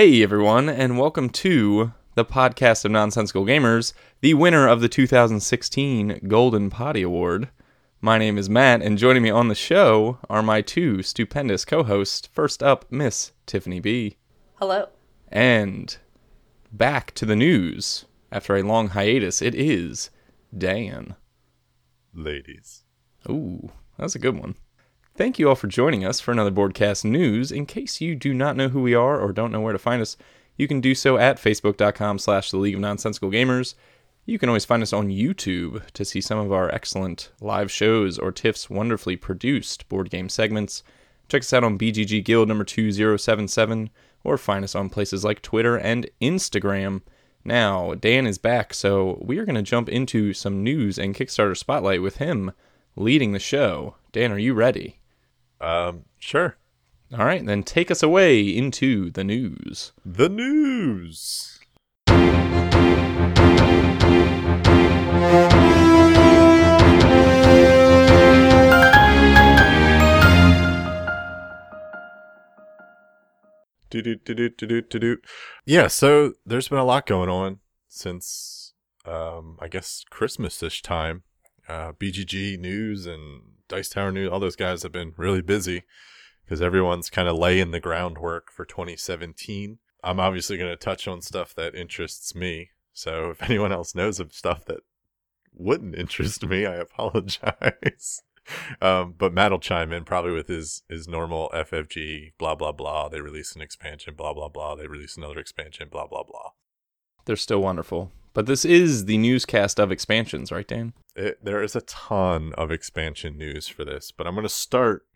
Hey everyone, and welcome to the podcast of Nonsensical Gamers, the winner of the 2016 Golden Potty Award. My name is Matt, and joining me on the show are my two stupendous co-hosts. First up, Miss Tiffany B, Hello. and back to the news after a long hiatus. It is Dan. ladies. Ooh, that's a good one. Thank you all for joining us for another Boardcast News. In case you do not know who we are or don't know where to find us, you can do so at facebook.com slash the League of Nonsensical Gamers. You can always find us on YouTube to see some of our excellent live shows or Tiff's wonderfully produced board game segments. Check us out on BGG Guild number 2077 or find us on places like Twitter and Instagram. Now, Dan is back, so we are going to jump into some news and Kickstarter spotlight with him leading the show. Dan, are you ready? Um, sure. All right, then take us away into the news. The news. Do do do do do do do do. Yeah, so there's been a lot going on since um I guess Christmas-ish time. Uh BGG News and Dice Tower News, all those guys have been really busy because everyone's kind of laying the groundwork for 2017. I'm obviously going to touch on stuff that interests me. So if anyone else knows of stuff that wouldn't interest me, I apologize. um, but Matt will chime in probably with his his normal FFG blah blah blah. They release an expansion, blah blah blah. They release another expansion, blah blah blah. They're still wonderful. But this is the newscast of expansions, right, Dan? It, there is a ton of expansion news for this, but I'm going to start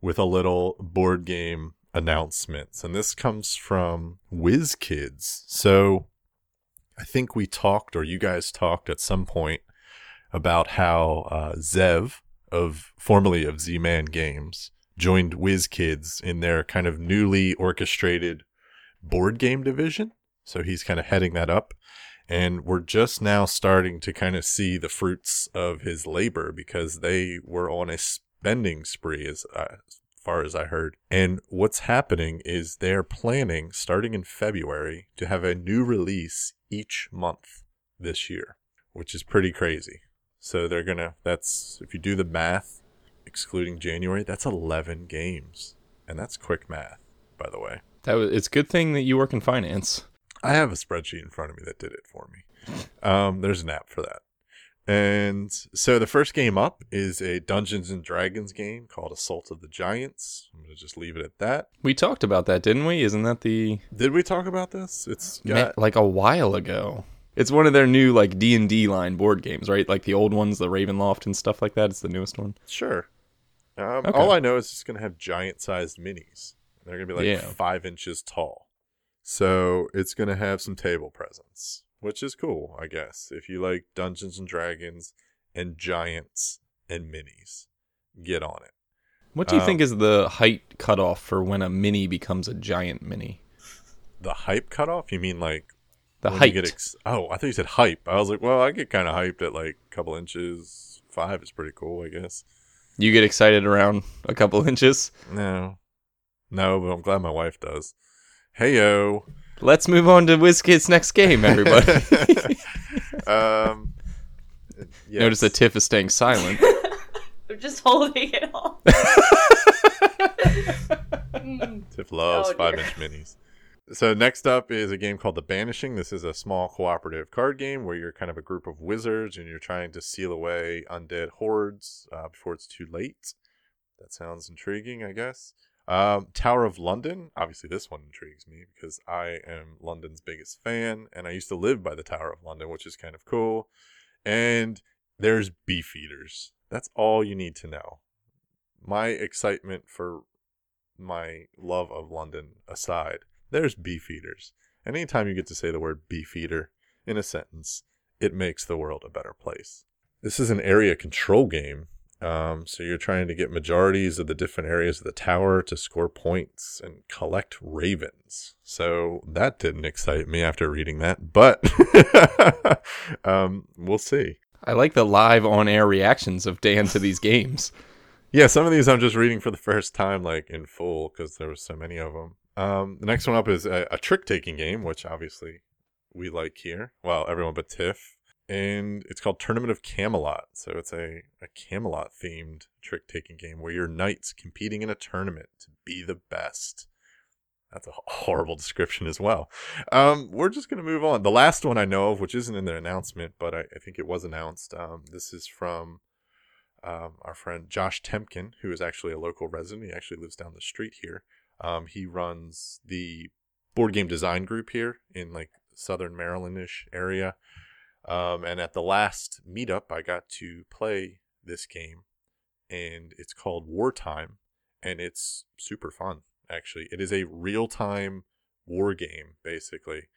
with a little board game announcements. And this comes from WizKids. So I think we talked, or you guys talked at some point, about how uh, Zev, of formerly of Z Man Games, joined WizKids in their kind of newly orchestrated board game division. So he's kind of heading that up. And we're just now starting to kind of see the fruits of his labor because they were on a spending spree, as, uh, as far as I heard. And what's happening is they're planning, starting in February, to have a new release each month this year, which is pretty crazy. So they're going to, that's, if you do the math, excluding January, that's 11 games. And that's quick math, by the way. That was, it's a good thing that you work in finance. I have a spreadsheet in front of me that did it for me. Um, there's an app for that. And so the first game up is a Dungeons and Dragons game called Assault of the Giants. I'm going to just leave it at that. We talked about that, didn't we? Isn't that the Did we talk about this? It's Ma- got like a while ago? It's one of their new like D and D line board games, right? Like the old ones, the Ravenloft and stuff like that. It's the newest one. sure. Um, Okay. All I know is it's going to have giant-sized minis. They're going to be like Yeah. five inches tall. So it's going to have some table presence, which is cool, I guess. If you like Dungeons and Dragons and giants and minis, get on it. What do you Um, think is the height cutoff for when a mini becomes a giant mini? The hype cutoff? You mean like The height. Get ex- oh, I thought you said hype. I was like, well, I get kind of hyped at like a couple inches. Five is pretty cool, I guess. you get excited around a couple inches. No, no, but I'm glad my wife does. Hey yo. Let's move on to WizKid's next game, everybody. um. yes. Notice that Tiff is staying silent. I'm just holding it all. Tiff loves oh, five inch minis. So next up is a game called The Banishing. This is a small cooperative card game where you're kind of a group of wizards and you're trying to seal away undead hordes uh, before it's too late. That sounds intriguing, I guess. Um, Tower of London. Obviously, this one intrigues me because I am London's biggest fan, and I used to live by the Tower of London, which is kind of cool. And there's beef eaters. That's all you need to know. My excitement for my love of London aside, there's beef eaters. And anytime you get to say the word beef eater in a sentence, it makes the world a better place. This is an area control game. Um, so you're trying to get majorities of the different areas of the tower to score points and collect ravens. So that didn't excite me after reading that, but um, we'll see. I like the live on air reactions of Dan to these games. Yeah, some of these I'm just reading for the first time, like in full, because there were so many of them. Um, the next one up is a, a trick taking game, which obviously we like here. Well, everyone but Tiff. And it's called Tournament of Camelot. So it's a, a Camelot themed trick taking game where you're knights competing in a tournament to be the best. That's a horrible description as well. Um, we're just going to move on. The last one I know of, which isn't in the announcement, but I, I think it was announced. Um, this is from um, our friend Josh Temkin, who is actually a local resident. He actually lives down the street here. Um, he runs the board game design group here in like southern Marylandish area. Um, and at the last meetup, I got to play this game, and it's called Wartime, and it's super fun. Actually, it is a real time war game, basically.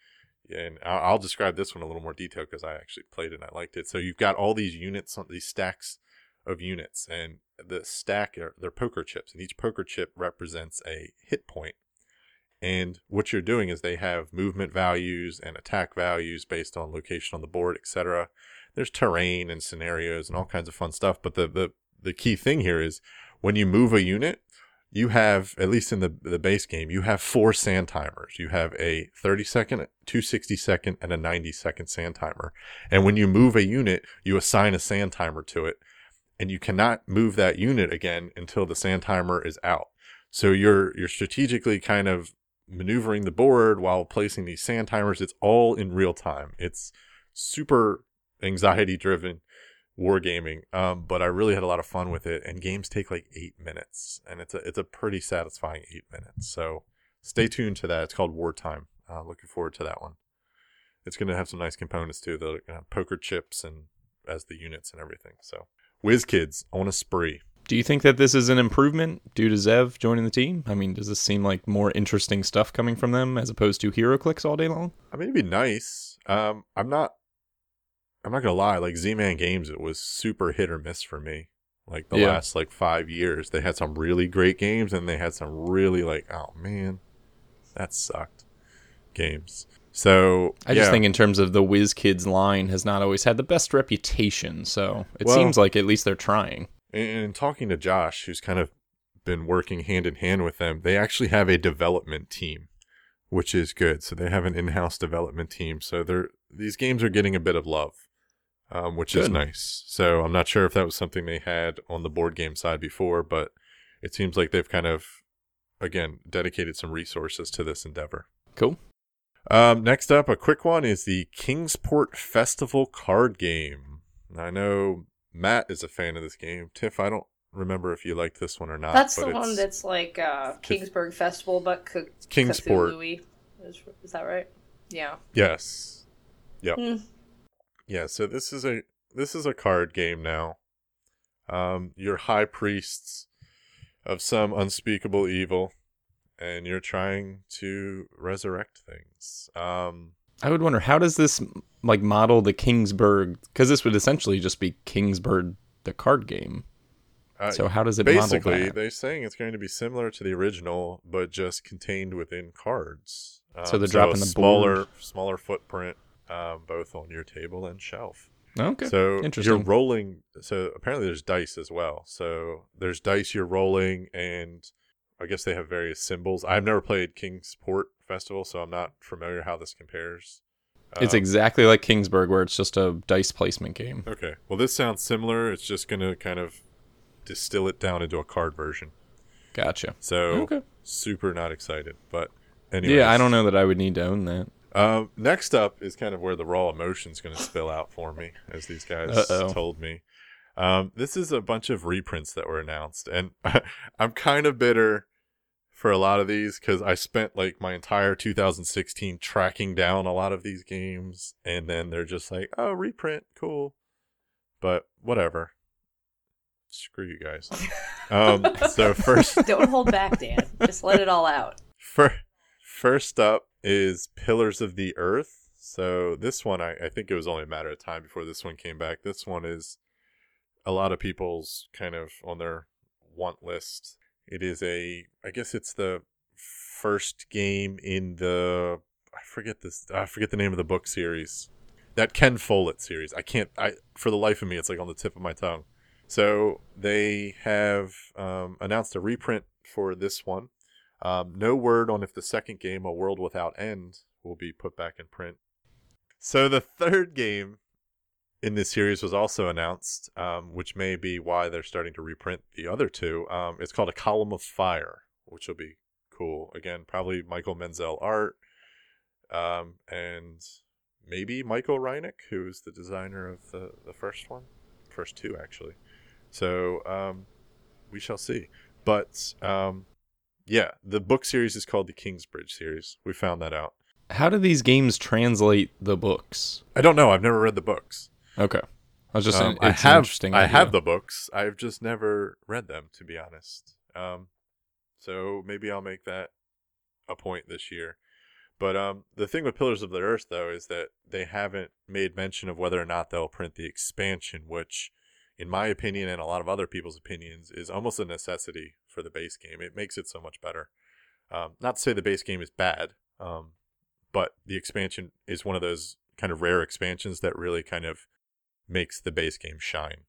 And I'll, I'll describe this one a little more detail because I actually played it and I liked it. So you've got all these units, these stacks of units, and the stack are they're poker chips, and each poker chip represents a hit point. And what you're doing is they have movement values and attack values based on location on the board, etc. There's terrain and scenarios and all kinds of fun stuff. But the, the, the key thing here is when you move a unit, you have, at least in the, the base game, you have four sand timers. You have a 30 second, 260 second, and a 90 second sand timer. And when you move a unit, you assign a sand timer to it. And you cannot move that unit again until the sand timer is out. So you're you're strategically kind of maneuvering the board while placing these sand timers. It's all in real time. It's super anxiety driven wargaming. Um, but I really had a lot of fun with it. And games take like eight minutes, and it's a it's a pretty satisfying eight minutes. So stay tuned to that. It's called Wartime. Uh, looking forward to that one. It's going to have some nice components too. The uh, poker chips and as the units and everything. So, WizKids on a spree. Do you think that this is an improvement due to Zev joining the team? I mean, does this seem like more interesting stuff coming from them as opposed to HeroClix all day long? I mean, it'd be nice. Um, I'm not. I'm not gonna lie. Like Z-Man Games, it was super hit or miss for me. Like the Yeah. last like five years, they had some really great games, and they had some really like, oh man, that sucked games. So I just yeah. think in terms of the WizKids line has not always had the best reputation, so it Well- seems like at least they're trying. And, talking to Josh, who's kind of been working hand in hand with them, they actually have a development team, which is good. So they have an in-house development team. So they're these games are getting a bit of love, um, which is nice. So I'm not sure if that was something they had on the board game side before, but it seems like they've kind of again dedicated some resources to this endeavor. Cool. Um, next up, a quick one is the Kingsport Festival card game. I know Matt is a fan of this game. Tiff, I don't remember if you liked this one or not. That's the one that's like uh, Kingsburg Festival, but C- Kingsport. Cthulhu-y. Is, is that right? Yeah. Yes. Yep. Hmm. Yeah. So this is a this is a card game now. Um, you're high priests of some unspeakable evil, and you're trying to resurrect things. Um, I would wonder how does this like model the Kingsburg because this would essentially just be Kingsburg the card game. uh, So how does it basically they're saying it's going to be similar to the original but just contained within cards um, So they're dropping a the smaller board. smaller footprint um, both on your table and shelf Okay. so Interesting. you're rolling so apparently there's dice as well so there's dice you're rolling and i guess they have various symbols i've never played kingsport festival so i'm not familiar how this compares it's Um, exactly like Kingsburg where it's just a dice placement game. okay well this sounds similar it's just going to kind of distill it down into a card version Gotcha. so Okay. super not excited. But anyway, Yeah, I don't know that I would need to own that. Um, next up is kind of where the raw emotion's going to spill out for me, as these guys Uh-oh. told me. Um, this is a bunch of reprints that were announced, and I'm kind of bitter for a lot of these because I spent like my entire 2016 tracking down a lot of these games, and then they're just like, "Oh, reprint, cool," but whatever. Screw you guys. Um, so first, Don't hold back, Dan. Just let it all out. Fir- First up is Pillars of the Earth. So this one, I, I think it was only a matter of time before this one came back. This one is a lot of people's kind of on their want list. It is a, I guess it's the first game in the, I forget this, I forget the name of the book series. That Ken Follett series. I can't, I for the life of me, it's like on the tip of my tongue. So they have um, announced a reprint for this one. Um, no word on if the second game, A World Without End, will be put back in print. So the third game in this series was also announced, um, which may be why they're starting to reprint the other two. Um, it's called A Column of Fire, which will be cool. Again, probably Michael Menzel art, um, and maybe Michael Rieneck, who's the designer of the, the first one, first two actually. So um, we shall see. But um, yeah, the book series is called the Kingsbridge series. We found that out. How do these games translate the books? I don't know. I've never read the books. Okay. I was just Um, I have interesting I have the books. I've just never read them, to be honest. Um, so maybe I'll make that a point this year. But um, the thing with Pillars of the Earth, though, is that they haven't made mention of whether or not they'll print the expansion, which, in my opinion and a lot of other people's opinions, is almost a necessity for the base game. It makes it so much better. Um, not to say the base game is bad, um, but the expansion is one of those kind of rare expansions that really kind of makes the base game shine.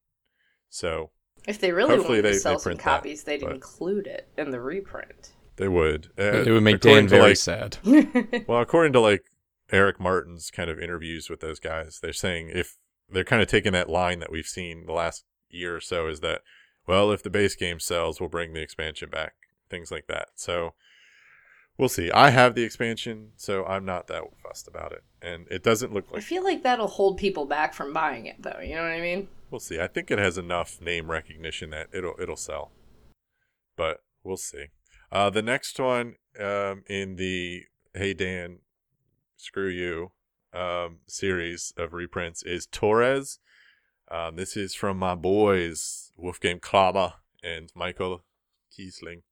So If they really Hopefully wanted they- to sell some print that, copies, they'd but- include it in the reprint. they would. Uh, it would make according Dan very like, sad. Well, according to like Eric Martin's kind of interviews with those guys, they're saying if they're kind of taking that line that we've seen the last year or so is that, well, if the base game sells, we'll bring the expansion back, things like that. So we'll see. I have the expansion, so I'm not that fussed about it, and it doesn't look like. I feel like that'll hold people back from buying it, though. You know what I mean? We'll see. I think it has enough name recognition that it'll it'll sell, but we'll see. Uh, the next one um, in the Hey Dan, screw you um, series of reprints is Torres. Um, this is from my boys Wolfgang Kramer and Michael Kiesling.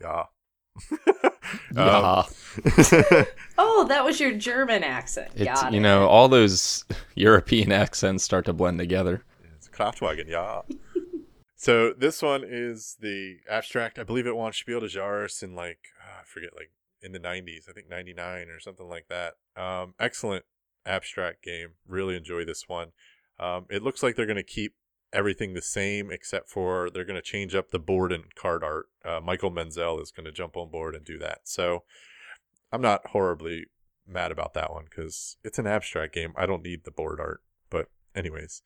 Yeah. Yeah. Um, Oh, that was your German accent. It's, Got you know, all those European accents start to blend together. It's Kraftwagen, yeah. so this one is the abstract. I believe it won Spiel des Jahres in like ah, I forget, like in the '90s. I think '99 or something like that. Um, excellent abstract game. Really enjoy this one. Um, it looks like they're going to keep everything the same except for they're going to change up the board and card art. Uh, Michael Menzel is going to jump on board and do that. So I'm not horribly mad about that one because it's an abstract game. I don't need the board art. But anyways,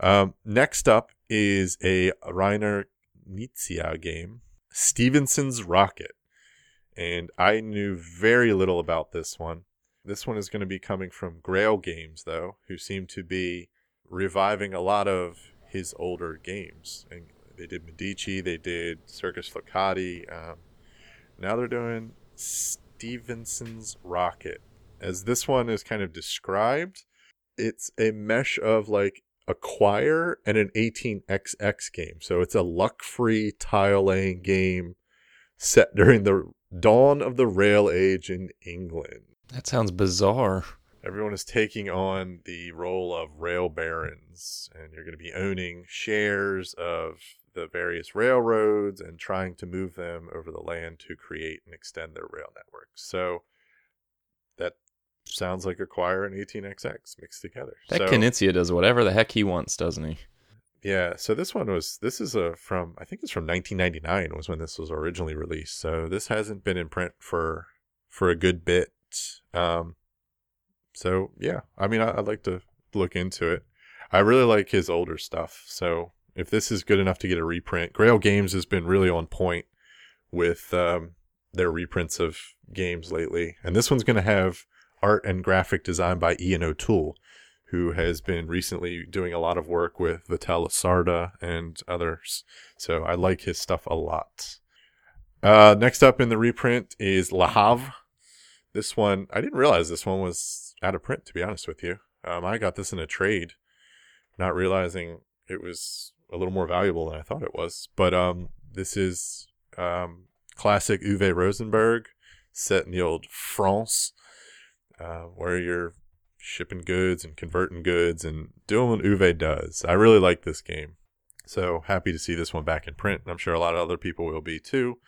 um, next up is a Reiner Knizia game, Stevenson's Rocket. And I knew very little about this one. This one is going to be coming from Grail Games, though, who seem to be reviving a lot of his older games. And they did Medici, they did Circus Flohcati. Um, now they're doing Stevenson's Rocket. As this one is kind of described, it's a mesh of like Acquire and an 18xx game. So it's a luck free tile laying game set during the dawn of the rail age in England. That sounds bizarre. Everyone is taking on the role of rail barons, and you're going to be owning shares of the various railroads and trying to move them over the land to create and extend their rail networks. So that sounds like Acquire and 18xx mixed together. That so, Knizia does whatever the heck he wants, doesn't he? yeah, so this one was this is a from I think it's from 1999 was when this was originally released. So this hasn't been in print for for a good bit. Um, so yeah, I mean, I, I'd like to look into it. I really like his older stuff. So if this is good enough to get a reprint, Grail Games has been really on point with um, their reprints of games lately, and this one's going to have art and graphic design by Ian O'Toole, who has been recently doing a lot of work with Vital Lacerda and others. So I like his stuff a lot. Uh, next up in the reprint is La. This one, I didn't realize this one was out of print, to be honest with you. Um, I got this in a trade, not realizing it was a little more valuable than I thought it was. But um, this is um, classic Uwe Rosenberg, set in the old France, uh, where you're shipping goods and converting goods and doing what Uwe does. I really like this game. So happy to see this one back in print. And I'm sure a lot of other people will be too,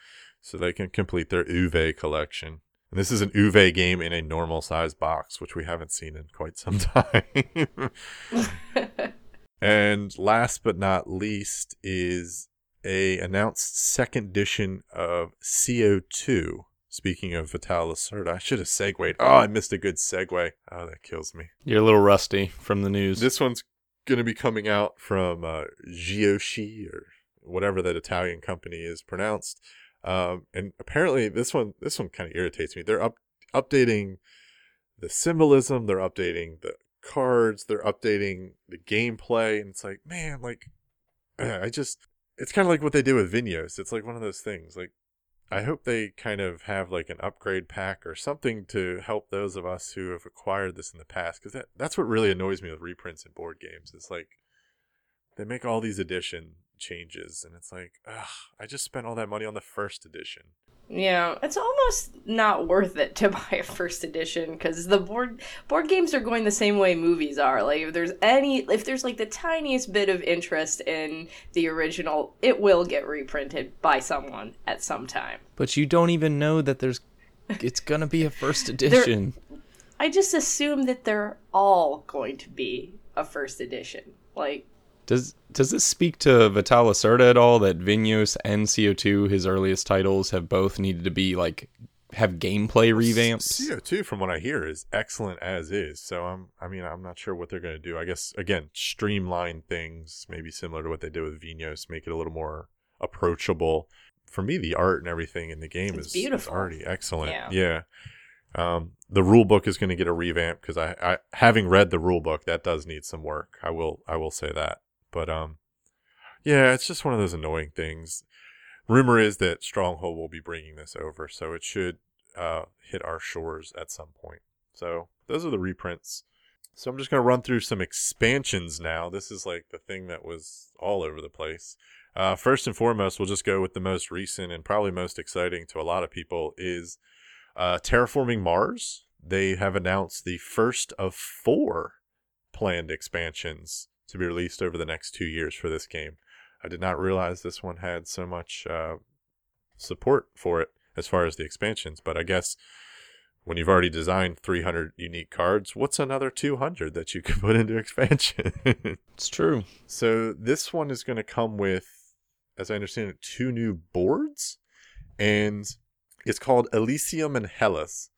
so they can complete their Uwe collection. And this is an Uwe game in a normal size box, which we haven't seen in quite some time. and last but not least is a announced second edition of CO2. Speaking of Vital Lacerda, I should have segued. Oh, I missed a good segue. Oh, that kills me. You're a little rusty from the news. This one's going to be coming out from uh, Giochix or whatever that Italian company is pronounced. Um, and apparently, this one this one kind of irritates me. They're up updating the symbolism. They're updating the cards. They're updating the gameplay, and it's like, man, like I just it's kind of like what they did with Vinhos. It's like one of those things. Like I hope they kind of have like an upgrade pack or something to help those of us who have acquired this in the past because that, that's what really annoys me with reprints in board games. It's like they make all these edition changes and it's like, ugh, I just spent all that money on the first edition. Yeah, it's almost not worth it to buy a first edition because the board board games are going the same way movies are. Like if there's any, if there's like the tiniest bit of interest in the original, it will get reprinted by someone at some time. but you don't even know that there's it's gonna be a first edition. I just assume that they're all going to be a first edition. Like Does does this speak to Vital Lacerda at all that Vinhos and CO2, his earliest titles, have both needed to be like have gameplay revamps? CO2, from what I hear, is excellent as is. So I'm, I mean, I'm not sure what they're going to do. I guess again, streamline things, maybe similar to what they did with Vinhos, make it a little more approachable. For me, the art and everything in the game It's is, is beautiful. already excellent. Yeah. Yeah. Um, the rule book is going to get a revamp because I, I, having read the rule book, that does need some work. I will, I will say that. But um, yeah, it's just one of those annoying things. Rumor is that Stronghold will be bringing this over, so it should uh, hit our shores at some point. So those are the reprints. So I'm just going to run through some expansions now. This is like the thing that was all over the place. Uh, first and foremost, we'll just go with the most recent and probably most exciting to a lot of people is uh, Terraforming Mars. They have announced the first of four planned expansions to be released over the next two years for this game. I did not realize this one had so much uh, support for it as far as the expansions, but I guess when you've already designed 300 unique cards, what's another 200 that you can put into expansion? It's true. so this one is going to come with, as I understand it, two new boards, and it's called Elysium and Hellas.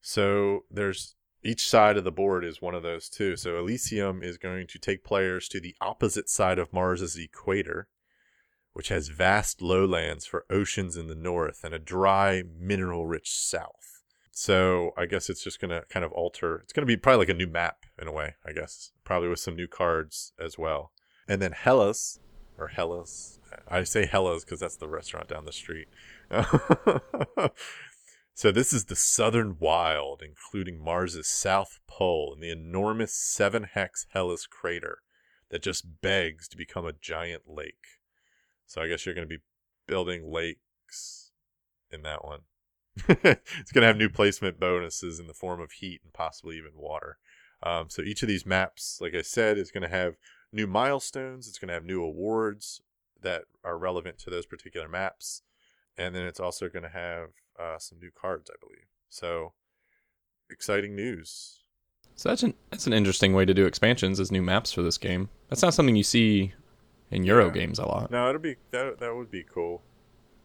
So there's each side of the board is one of those two. So Elysium is going to take players to the opposite side of Mars's equator, which has vast lowlands for oceans in the north and a dry, mineral rich south. So I guess it's just going to kind of alter. It's going to be probably like a new map in a way, I guess. Probably with some new cards as well. And then Hellas, or Hellas. I say Hellas because that's the restaurant down the street. so this is the southern wild, including Mars's south pole and the enormous seven hex Hellas crater that just begs to become a giant lake. So I guess you're going to be building lakes in that one. it's going to have new placement bonuses in the form of heat and possibly even water. Um, so each of these maps, like I said, is going to have new milestones. It's going to have new awards that are relevant to those particular maps, and then it's also going to have uh, some new cards, I believe. So exciting news. So that's an that's an interesting way to do expansions as new maps for this game. That's not something you see in Euro Yeah. games a lot. No, it'll be that. That would be cool.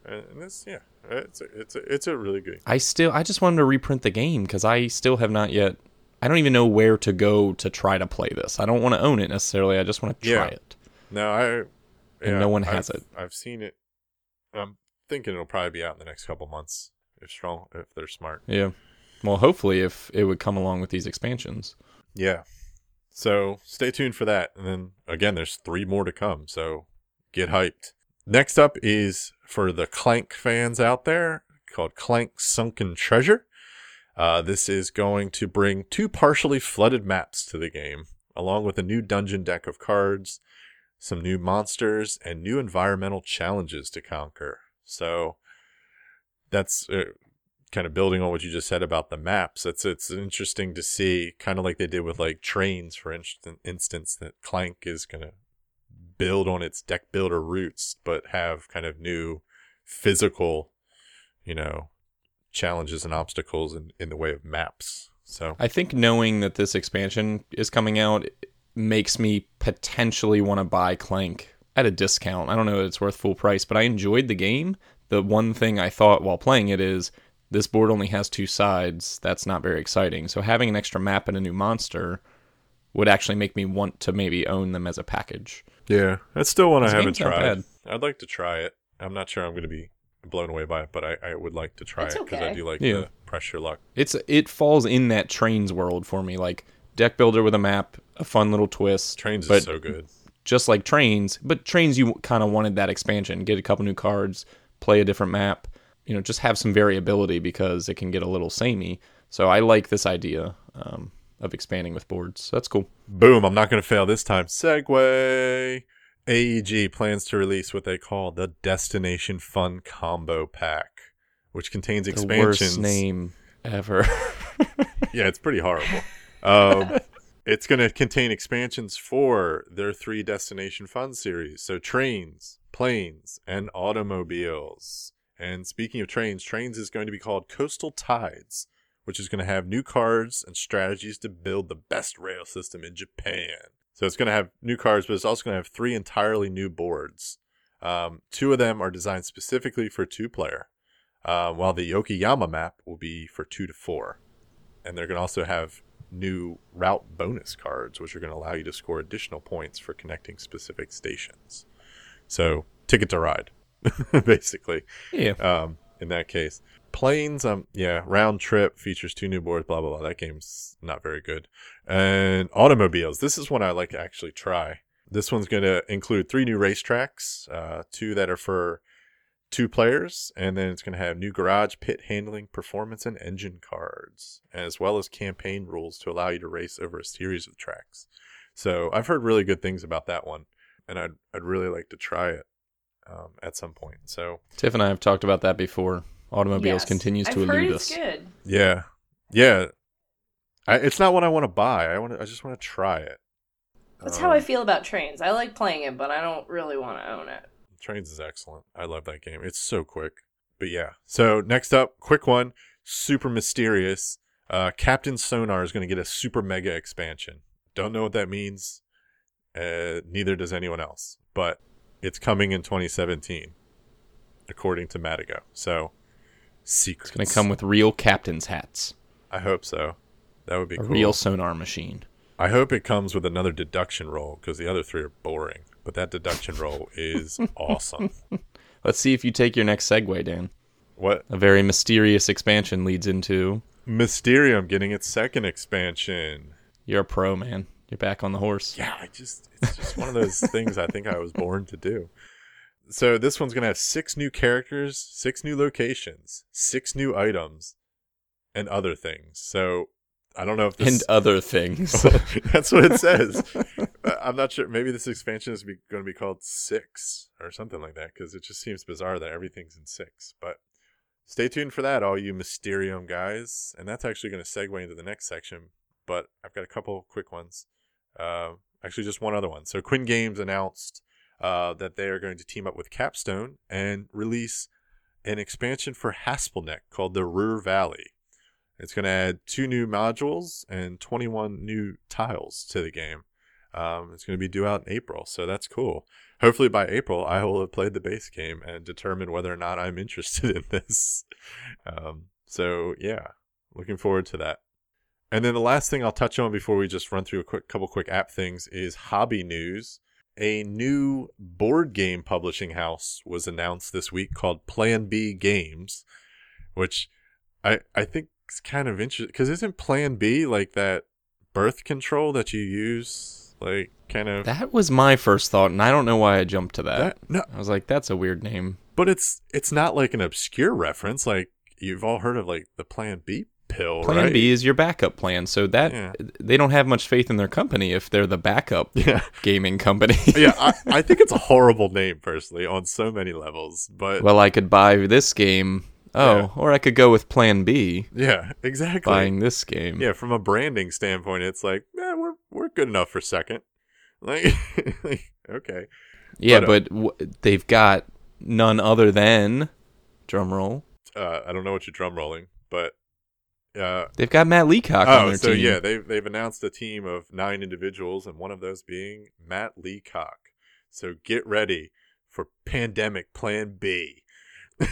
And, this, yeah, it's a, it's a, it's a really good. I still I just wanted to reprint the game because I still have not yet. I don't even know where to go to try to play this. I don't want to own it necessarily. I just want to try Yeah. it. No, I. And no one has I've- it. I've seen it. I'm thinking it'll probably be out in the next couple months if strong if they're smart. Yeah. Well, hopefully, if it would come along with these expansions. Yeah. So stay tuned for that. And then again, there's three more to come. So get hyped. Next up is for the Clank fans out there called Clank Sunken Treasure. Uh, this is going to bring two partially flooded maps to the game, along with a new dungeon deck of cards, some new monsters, and new environmental challenges to conquer. So that's uh, kind of building on what you just said about the maps. It's it's interesting to see, kind of like they did with like trains, for instan- instance, that Clank is gonna build on its deck builder roots, but have kind of new physical, you know, challenges and obstacles in, in the way of maps. So I think knowing that this expansion is coming out makes me potentially want to buy Clank at a discount. I don't know it's worth full price, but I enjoyed the game. The one thing I thought while playing it is this board only has two sides. That's not very exciting. So having an extra map and a new monster would actually make me want to maybe own them as a package. Yeah, that's still one I haven't game's tried. I'd like to try it. I'm not sure I'm going to be blown away by it, but I, I would like to try It's it because I do like Yeah. the pressure luck. It's it falls in that trains world for me, like deck builder with a map, a fun little twist. Trains but is so good. just like trains, but trains you kind of wanted that expansion, get a couple new cards, play a different map, you know, just have some variability because it can get a little samey. So I like this idea um, of expanding with boards. So that's cool. Boom, I'm not going to fail this time. Segue. AEG plans to release what they call the Destination Fun Combo Pack, which contains The expansions. worst name ever. Yeah, it's pretty horrible. Um, it's going to contain expansions for their three Destination Fun series. So trains, planes, and automobiles. And speaking of trains, trains is going to be called Coastal Tides, which is going to have new cards and strategies to build the best rail system in Japan. So it's going to have new cards, but it's also going to have three entirely new boards. Um, two of them are designed specifically for two player, uh, while the Okayama map will be for two to four and they're going to also have new route bonus cards, which are going to allow you to score additional points for connecting specific stations. So, ticket to ride, basically. yeah. Um, in that case, planes, um, yeah, round trip features two new boards. Blah blah blah. That game's not very good. And automobiles. This is one I like to actually try. This one's going to include three new racetracks, uh, two that are for two players, and then it's going to have new garage, pit handling, performance, and engine cards, as well as campaign rules to allow you to race over a series of tracks. So I've heard really good things about that one, and I'd I'd really like to try it um, at some point. So Tiff and I have talked about that before. Automobiles Yes. continues to I've heard elude it's us. good. yeah, yeah, I, it's not what I want to buy. I want I just want to try it. That's Um, how I feel about trains. I like playing it, but I don't really want to own it. Trains is excellent. I love that game. It's so quick. But yeah. So next up, quick one, super mysterious. Uh, Captain Sonar is going to get a super mega expansion. Don't know what that means. Uh, neither does anyone else. But it's coming in 2017, according to Matagot. So secrets. It's going to come with real captain's hats, I hope so. That would be a cool. real sonar machine. I hope it comes with another deduction role because the other three are boring. But that deduction role is awesome. Let's see if you take your next segue, Dan. What A very mysterious expansion leads into Mysterium getting its second expansion. you're a pro, man. You're back on the horse. Yeah, I just it's just one of those things I think I was born to do. So this one's gonna have six new characters, six new locations, six new items, and other things. So I don't know if this And other things. that's what it says. I'm not sure. Maybe this expansion is going to be called Six or something like that because it just seems bizarre that everything's in six. But stay tuned for that, all you Mysterium guys. And that's actually going to segue into the next section. But I've got a couple quick ones. Uh, actually, just one other one. So Queen Games announced uh, that they are going to team up with Capstone and release an expansion for Haspelknecht called the Ruhr Valley. It's going to add two new modules and 21 new tiles to the game. Um, it's going to be due out in April, so that's cool. Hopefully, by April, I will have played the base game and determined whether or not I'm interested in this. Um, so, yeah, looking forward to that. And then the last thing I'll touch on before we just run through a quick couple quick app things is hobby news. A new board game publishing house was announced this week called Plan B Games, which I I think is kind of interesting because isn't Plan B like that birth control that you use, like kind of that was my first thought, and I don't know why I jumped to that. that? No, I was like, that's a weird name. but it's it's not like an obscure reference. Like you've all heard of like the Plan B pill, Plan right? B is your backup plan, so that Yeah. they don't have much faith in their company if they're the backup Yeah. gaming company. yeah, I, I think it's a horrible name personally on so many levels. But well, I could buy this game. Oh, Yeah. or I could go with Plan B, yeah, exactly. buying this game. Yeah, from a branding standpoint, it's like, yeah, we're we're good enough for second. Like, like, okay, Yeah, But, uh, but w- they've got none other than drum roll. uh, I don't know what you're drum rolling, but uh, They've got Matt Leacock on oh, their so team. yeah, they've they've announced a team of nine individuals, and one of those being Matt Leacock. So get ready for Pandemic Plan B.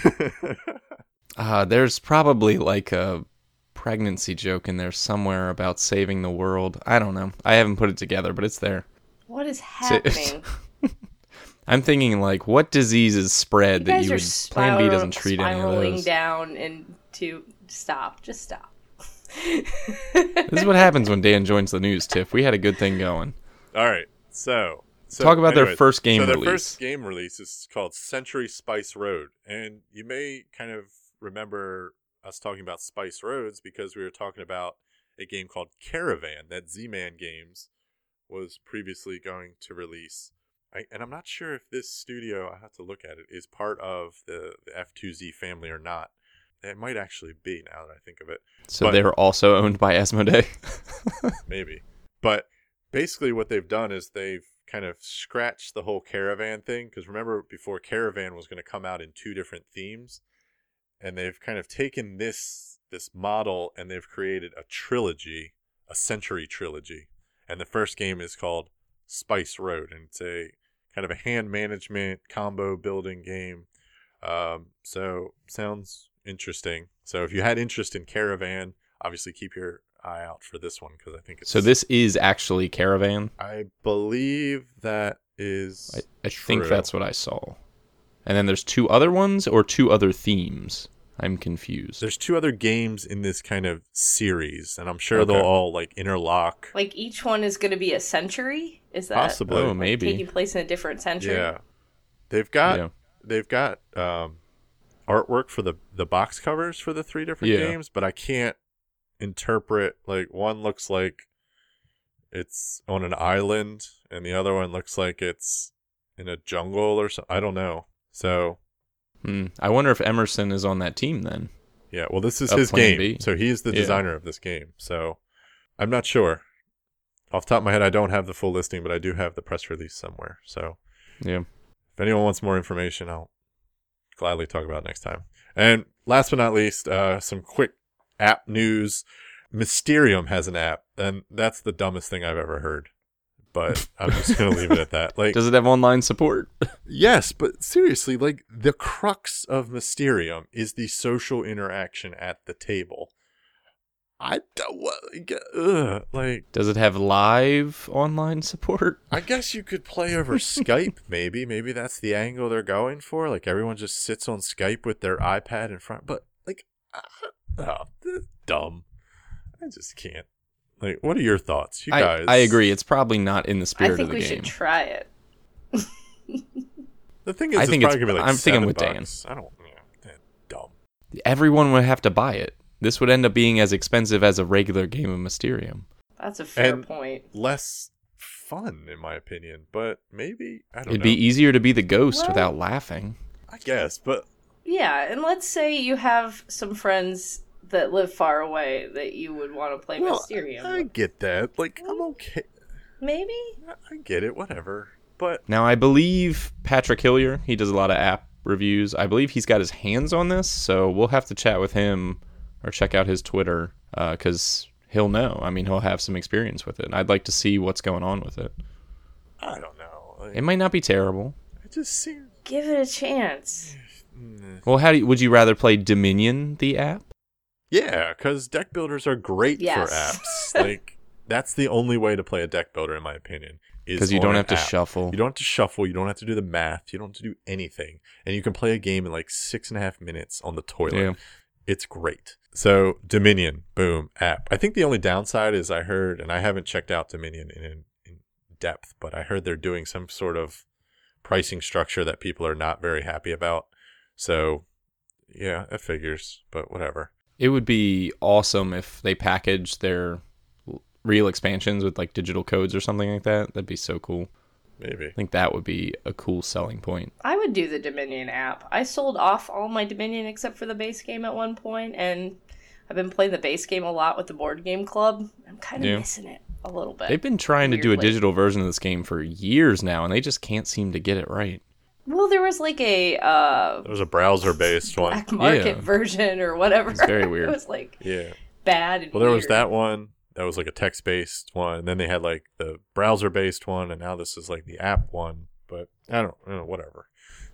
Uh, there's probably like a pregnancy joke in there somewhere about saving the world. I don't know. I haven't put it together, but it's there. What is happening? I'm thinking like, what diseases spread you that you would spiral- Plan B doesn't treat any of spiraling those. down into stop. Just stop. This is what happens when Dan joins the news. Tiff, we had a good thing going. All right. So, so Talk about their first game release. so their release. first game release is called Century Spice Road, and you may kind of remember us talking about Spice Roads because we were talking about a game called Caravan that Z-Man Games was previously going to release. I, and I'm not sure if this studio, I have to look at it, is part of the, the F2Z family or not. It might actually be now that I think of it. So But- they are also owned by Asmodee. maybe. But basically, what they've done is they've kind of scratched the whole caravan thing. Because remember, before caravan was going to come out in two different themes, and they've kind of taken this this model and they've created a trilogy, a century trilogy. And the first game is called Spice Road, and it's a kind of a hand management combo building game. Um, so sounds interesting. So if you had interest in Caravan, obviously keep your eye out for this one because I think it's. so this is actually Caravan. I believe that is. I, I think that's what I saw. And then there's two other ones or two other themes. I'm confused. There's two other games in this kind of series, and I'm sure Okay. they'll all like interlock. Like each one is going to be a century. Is that Possibly. oh, like, maybe. taking place in a different century? Yeah, they've got Yeah. they've got um, artwork for the the box covers for the three different Yeah. games, but I can't interpret like one looks like it's on an island, and the other one looks like it's in a jungle or something. I don't know. So Hmm. I wonder if Emerson is on that team then. Yeah, well, this is his game, B. so he's the Yeah. designer of this game. So I'm not sure. Off the top of my head, I don't have the full listing, but I do have the press release somewhere. So Yeah. if anyone wants more information, I'll gladly talk about it next time. And last but not least, uh, some quick app news. Mysterium has an app, and that's the dumbest thing I've ever heard. But I'm just gonna leave it at that. Like, Does it have online support? Yes, but seriously, like the crux of Mysterium is the social interaction at the table. I don't ugh, like. Does it have live online support? I guess you could play over Skype. Maybe, maybe that's the angle they're going for. Like everyone just sits on Skype with their iPad in front. But like, uh, oh, this dumb. I just can't. Like, what are your thoughts, you I, guys? I agree. It's probably not in the I spirit think of the we game. should try it. The thing is, I it's think probably it's- gonna be like I'm thinking seven with Dan. I don't. Yeah, dumb. Everyone would have to buy it. This would end up being as expensive as a regular game of Mysterium. That's a fair And- point. less fun in my opinion but maybe i don't It'd know be easier to be the ghost Well- without laughing. i guess but Yeah, and let's say you have some friends that live far away that you would want to play well, Mysterium. i get that like i'm okay Maybe? i get it whatever but Now, I believe Patrick Hillier, he does a lot of app reviews. I believe he's got his hands on this, so we'll have to chat with him or check out his Twitter uh, because he'll know. I mean, he'll have some experience with it. I'd like to see what's going on with it. i don't know like, It might not be terrible. it just seems Give it a chance. Well, how do you, would you rather play Dominion, the app? Yeah because deck builders are great Yes. for apps like that's the only way to play a deck builder in my opinion Because you don't have to app. shuffle. You don't have to shuffle. You don't have to do the math. You don't have to do anything. And you can play a game in like six and a half minutes on the toilet. Yeah. It's great. So Dominion, boom, app. I think the only downside is I heard, and I haven't checked out Dominion in, in depth, but I heard they're doing some sort of pricing structure that people are not very happy about. So yeah, it figures, but whatever. It would be awesome if they packaged their real expansions with like digital codes or something like that. That'd be so cool. Maybe. I think that would be a cool selling point. I would do the Dominion app. I sold off all my Dominion except for the base game at one point, and I've been playing the base game a lot with the board game club. I'm kind of Yeah. missing it a little bit. They've been trying to do a digital version of this game for years now, and they just can't seem to get it right. Well, there was like a uh, There was a browser based one. black market Yeah. version or whatever. It's very weird. it was like Yeah. bad. And Well, there was that one. That was like a text based one. And then they had like the browser based one. And now this is like the app one. but I don't, I don't know, whatever.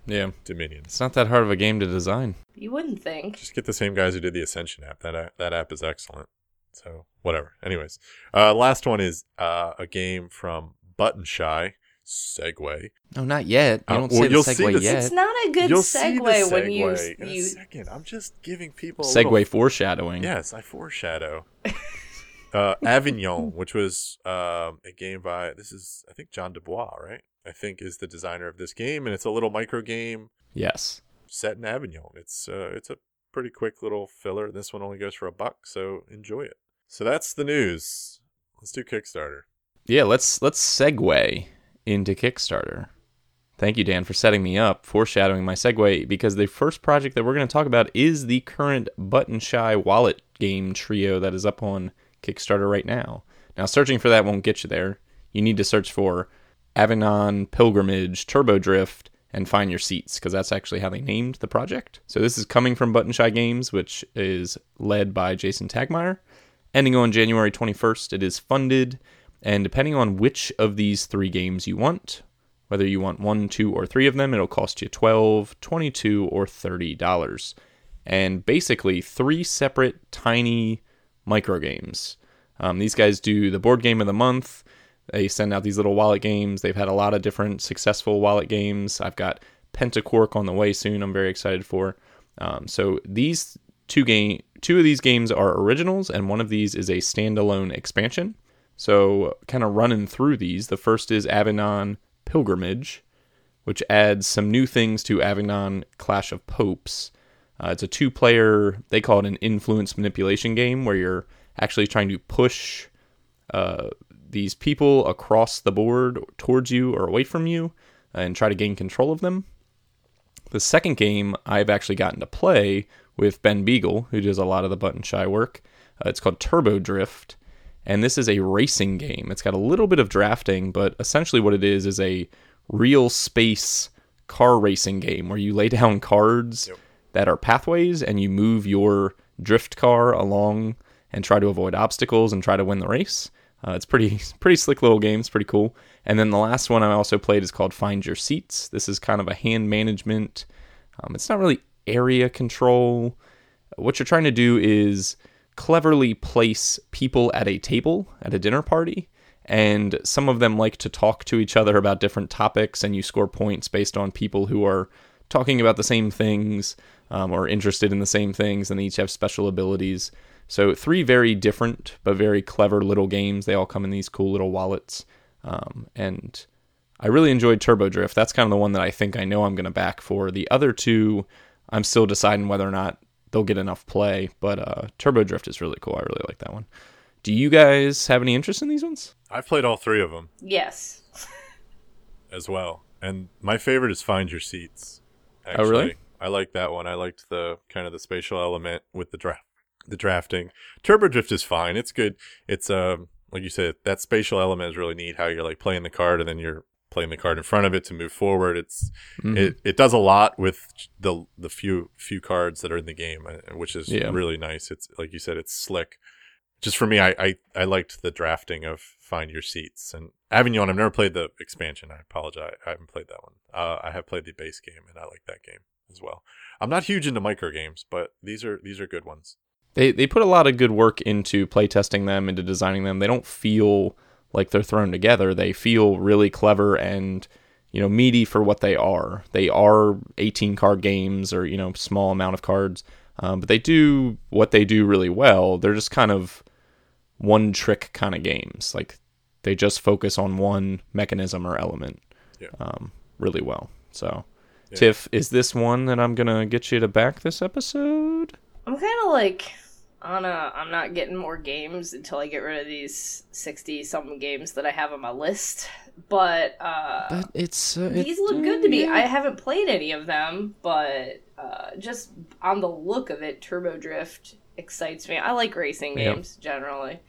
Yeah. Dominion. It's not that hard of a game to design. You wouldn't think. Just get the same guys who did the Ascension app. That a- that app is excellent. So whatever. Anyways, uh, last one is uh, a game from Button Shy. Segway. No, not yet. You Uh, don't well, say the you'll see segue the- yet. It's not a good You'll see the segue when you segue in a you second. I'm just giving people a Segue little- foreshadowing. Yes, I foreshadow. uh, Avignon, which was um, a game by this is I think John Dubois, right? I think is the designer of this game, and it's a little micro game Yes. set in Avignon. It's uh, it's a pretty quick little filler. This one only goes for a buck, so enjoy it. So that's the news. Let's do Kickstarter. Yeah, let's let's segue into Kickstarter. Thank you, Dan, for setting me up, foreshadowing my segue, because the first project that we're going to talk about is the current Button Shy wallet game trio that is up on Kickstarter right now. Now, searching for that won't get you there. You need to search for Avignon Pilgrimage, Turbo Drift, and find your seats, because that's actually how they named the project. So this is coming from Button Shy Games, which is led by Jason Tagmire. Ending on January 21st, it is funded, and depending on which of these three games you want, whether you want one, two, or three of them, it'll cost you 12 22 or $30. And basically, three separate tiny micro games. Um, these guys do the board game of the month. They send out these little wallet games. They've had a lot of different successful wallet games. I've got Pentaquark on the way soon. I'm very excited for. Um, so these two game, two of these games are originals, and one of these is a standalone expansion. So kind of running through these. The first is Avignon Pilgrimage, which adds some new things to Avignon Clash of Popes. Uh, it's a two-player. They call it an influence manipulation game where you're actually trying to push uh, these people across the board towards you or away from you and try to gain control of them. The second game I've actually gotten to play with Ben Beagle, who does a lot of the button shy work. Uh, it's called Turbo Drift, and this is a racing game. It's got a little bit of drafting, but essentially what it is is a real space car racing game where you lay down cards that are pathways and you move your drift car along and try to avoid obstacles and try to win the race. Uh, it's pretty pretty slick little game. It's pretty cool. And then the last one I also played is called Find Your Seats. This is kind of a hand management. Um, it's not really area control. What you're trying to do is cleverly place people at a table at a dinner party. And some of them like to talk to each other about different topics, and you score points based on people who are talking about the same things um, or interested in the same things, and they each have special abilities. So, three very different but very clever little games. They all come in these cool little wallets. Um, and I really enjoyed Turbo Drift. That's kind of the one that I think I know I'm going to back for. The other two, I'm still deciding whether or not they'll get enough play. But uh, Turbo Drift is really cool. I really like that one. Do you guys have any interest in these ones? I've played all three of them yes. as well, and my favorite is Find Your Seats. Oh, really? I like that one. I liked the kind of the spatial element with the draft, the drafting. Turbo Drift is fine. It's good. It's um like you said, that spatial element is really neat. How you're like playing the card and then you're playing the card in front of it to move forward. It's Mhm. it, it does a lot with the the few few cards that are in the game, uh, which is Yeah. really nice. It's like you said, it's slick. Just for me, I, I I liked the drafting of Find Your Seats and Avignon. I've never played the expansion. I apologize. I haven't played that one. Uh, I have played the base game, and I like that game as well. I'm not huge into micro games, but these are these are good ones. They they put a lot of good work into playtesting them, into designing them. They don't feel like they're thrown together. They feel really clever and you know meaty for what they are. They are 18 card games or you know small amount of cards, um, but they do what they do really well. They're just kind of one trick kind of games. Like they just focus on one mechanism or element Yeah. um, really well. So. Yeah. Tiff, is this one that I'm gonna get you to back this episode? I'm kind of like on a. I'm not getting more games until I get rid of these sixty something games that I have on my list. But uh, But it's uh, these it- look good to me. yeah. I haven't played any of them, but uh, just on the look of it, Turbo Drift excites me. I like racing Yeah. games generally.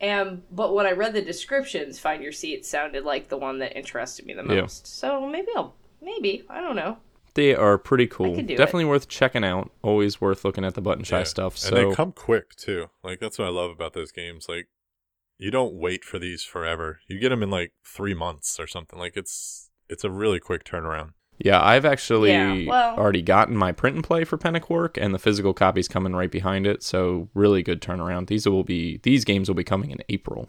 And but when I read the descriptions, Find Your Seat sounded like the one that interested me the Yeah. most. So maybe I'll maybe I don't know. They are pretty cool. could do Definitely worth checking out. Always worth looking at the button shy Yeah. stuff. and they come quick too. Like that's what I love about those games. Like you don't wait for these forever. You get them in like three months or something. Like it's it's a really quick turnaround. Yeah, I've actually Yeah, well- already gotten my print and play for Pentaquark, and the physical copy's coming right behind it. So really good turnaround. These will be these games will be coming in April.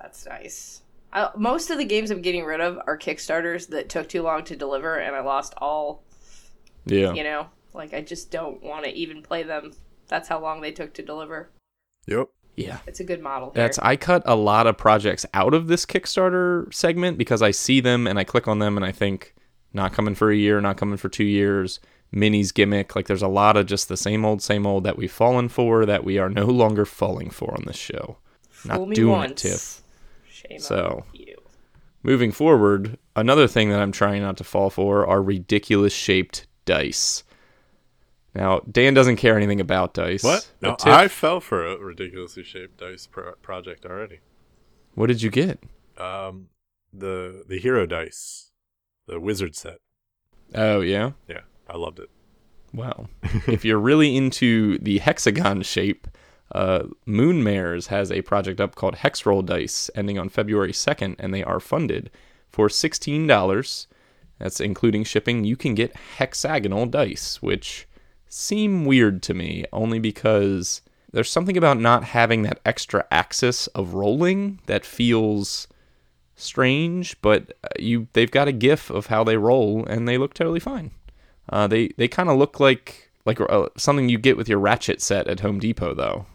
That's nice. I, most of the games I'm getting rid of are Kickstarters that took too long to deliver, and I lost all. Yeah, You know, like I just don't want to even play them. That's how long they took to deliver. Yep. yeah. It's a good model. Here. That's I cut a lot of projects out of this Kickstarter segment because I see them and I click on them and I think not coming for a year, not coming for two years. Minis gimmick, like there's a lot of just the same old, same old that we've fallen for that we are no longer falling for on this show. Fool not me doing once. it, Tiff. Shame So- on you. Moving forward, another thing that I'm trying not to fall for are ridiculous shaped dice. Now, Dan doesn't care anything about dice. What? No, Tiff, I fell for a ridiculously shaped dice pro- project already. what did you get? Um, the the hero dice, the wizard set. Oh, yeah? Yeah, I loved it. Wow. if you're really into the hexagon shape, uh, Moon Mares has a project up called Hex Roll Dice ending on February 2nd, and they are funded for $16. That's including shipping. You can get hexagonal dice, which seem weird to me only because there's something about not having that extra axis of rolling that feels strange, but uh, you they've got a gif of how they roll and they look totally fine. Uh, they they kind of look like like uh, something you get with your ratchet set at Home Depot though.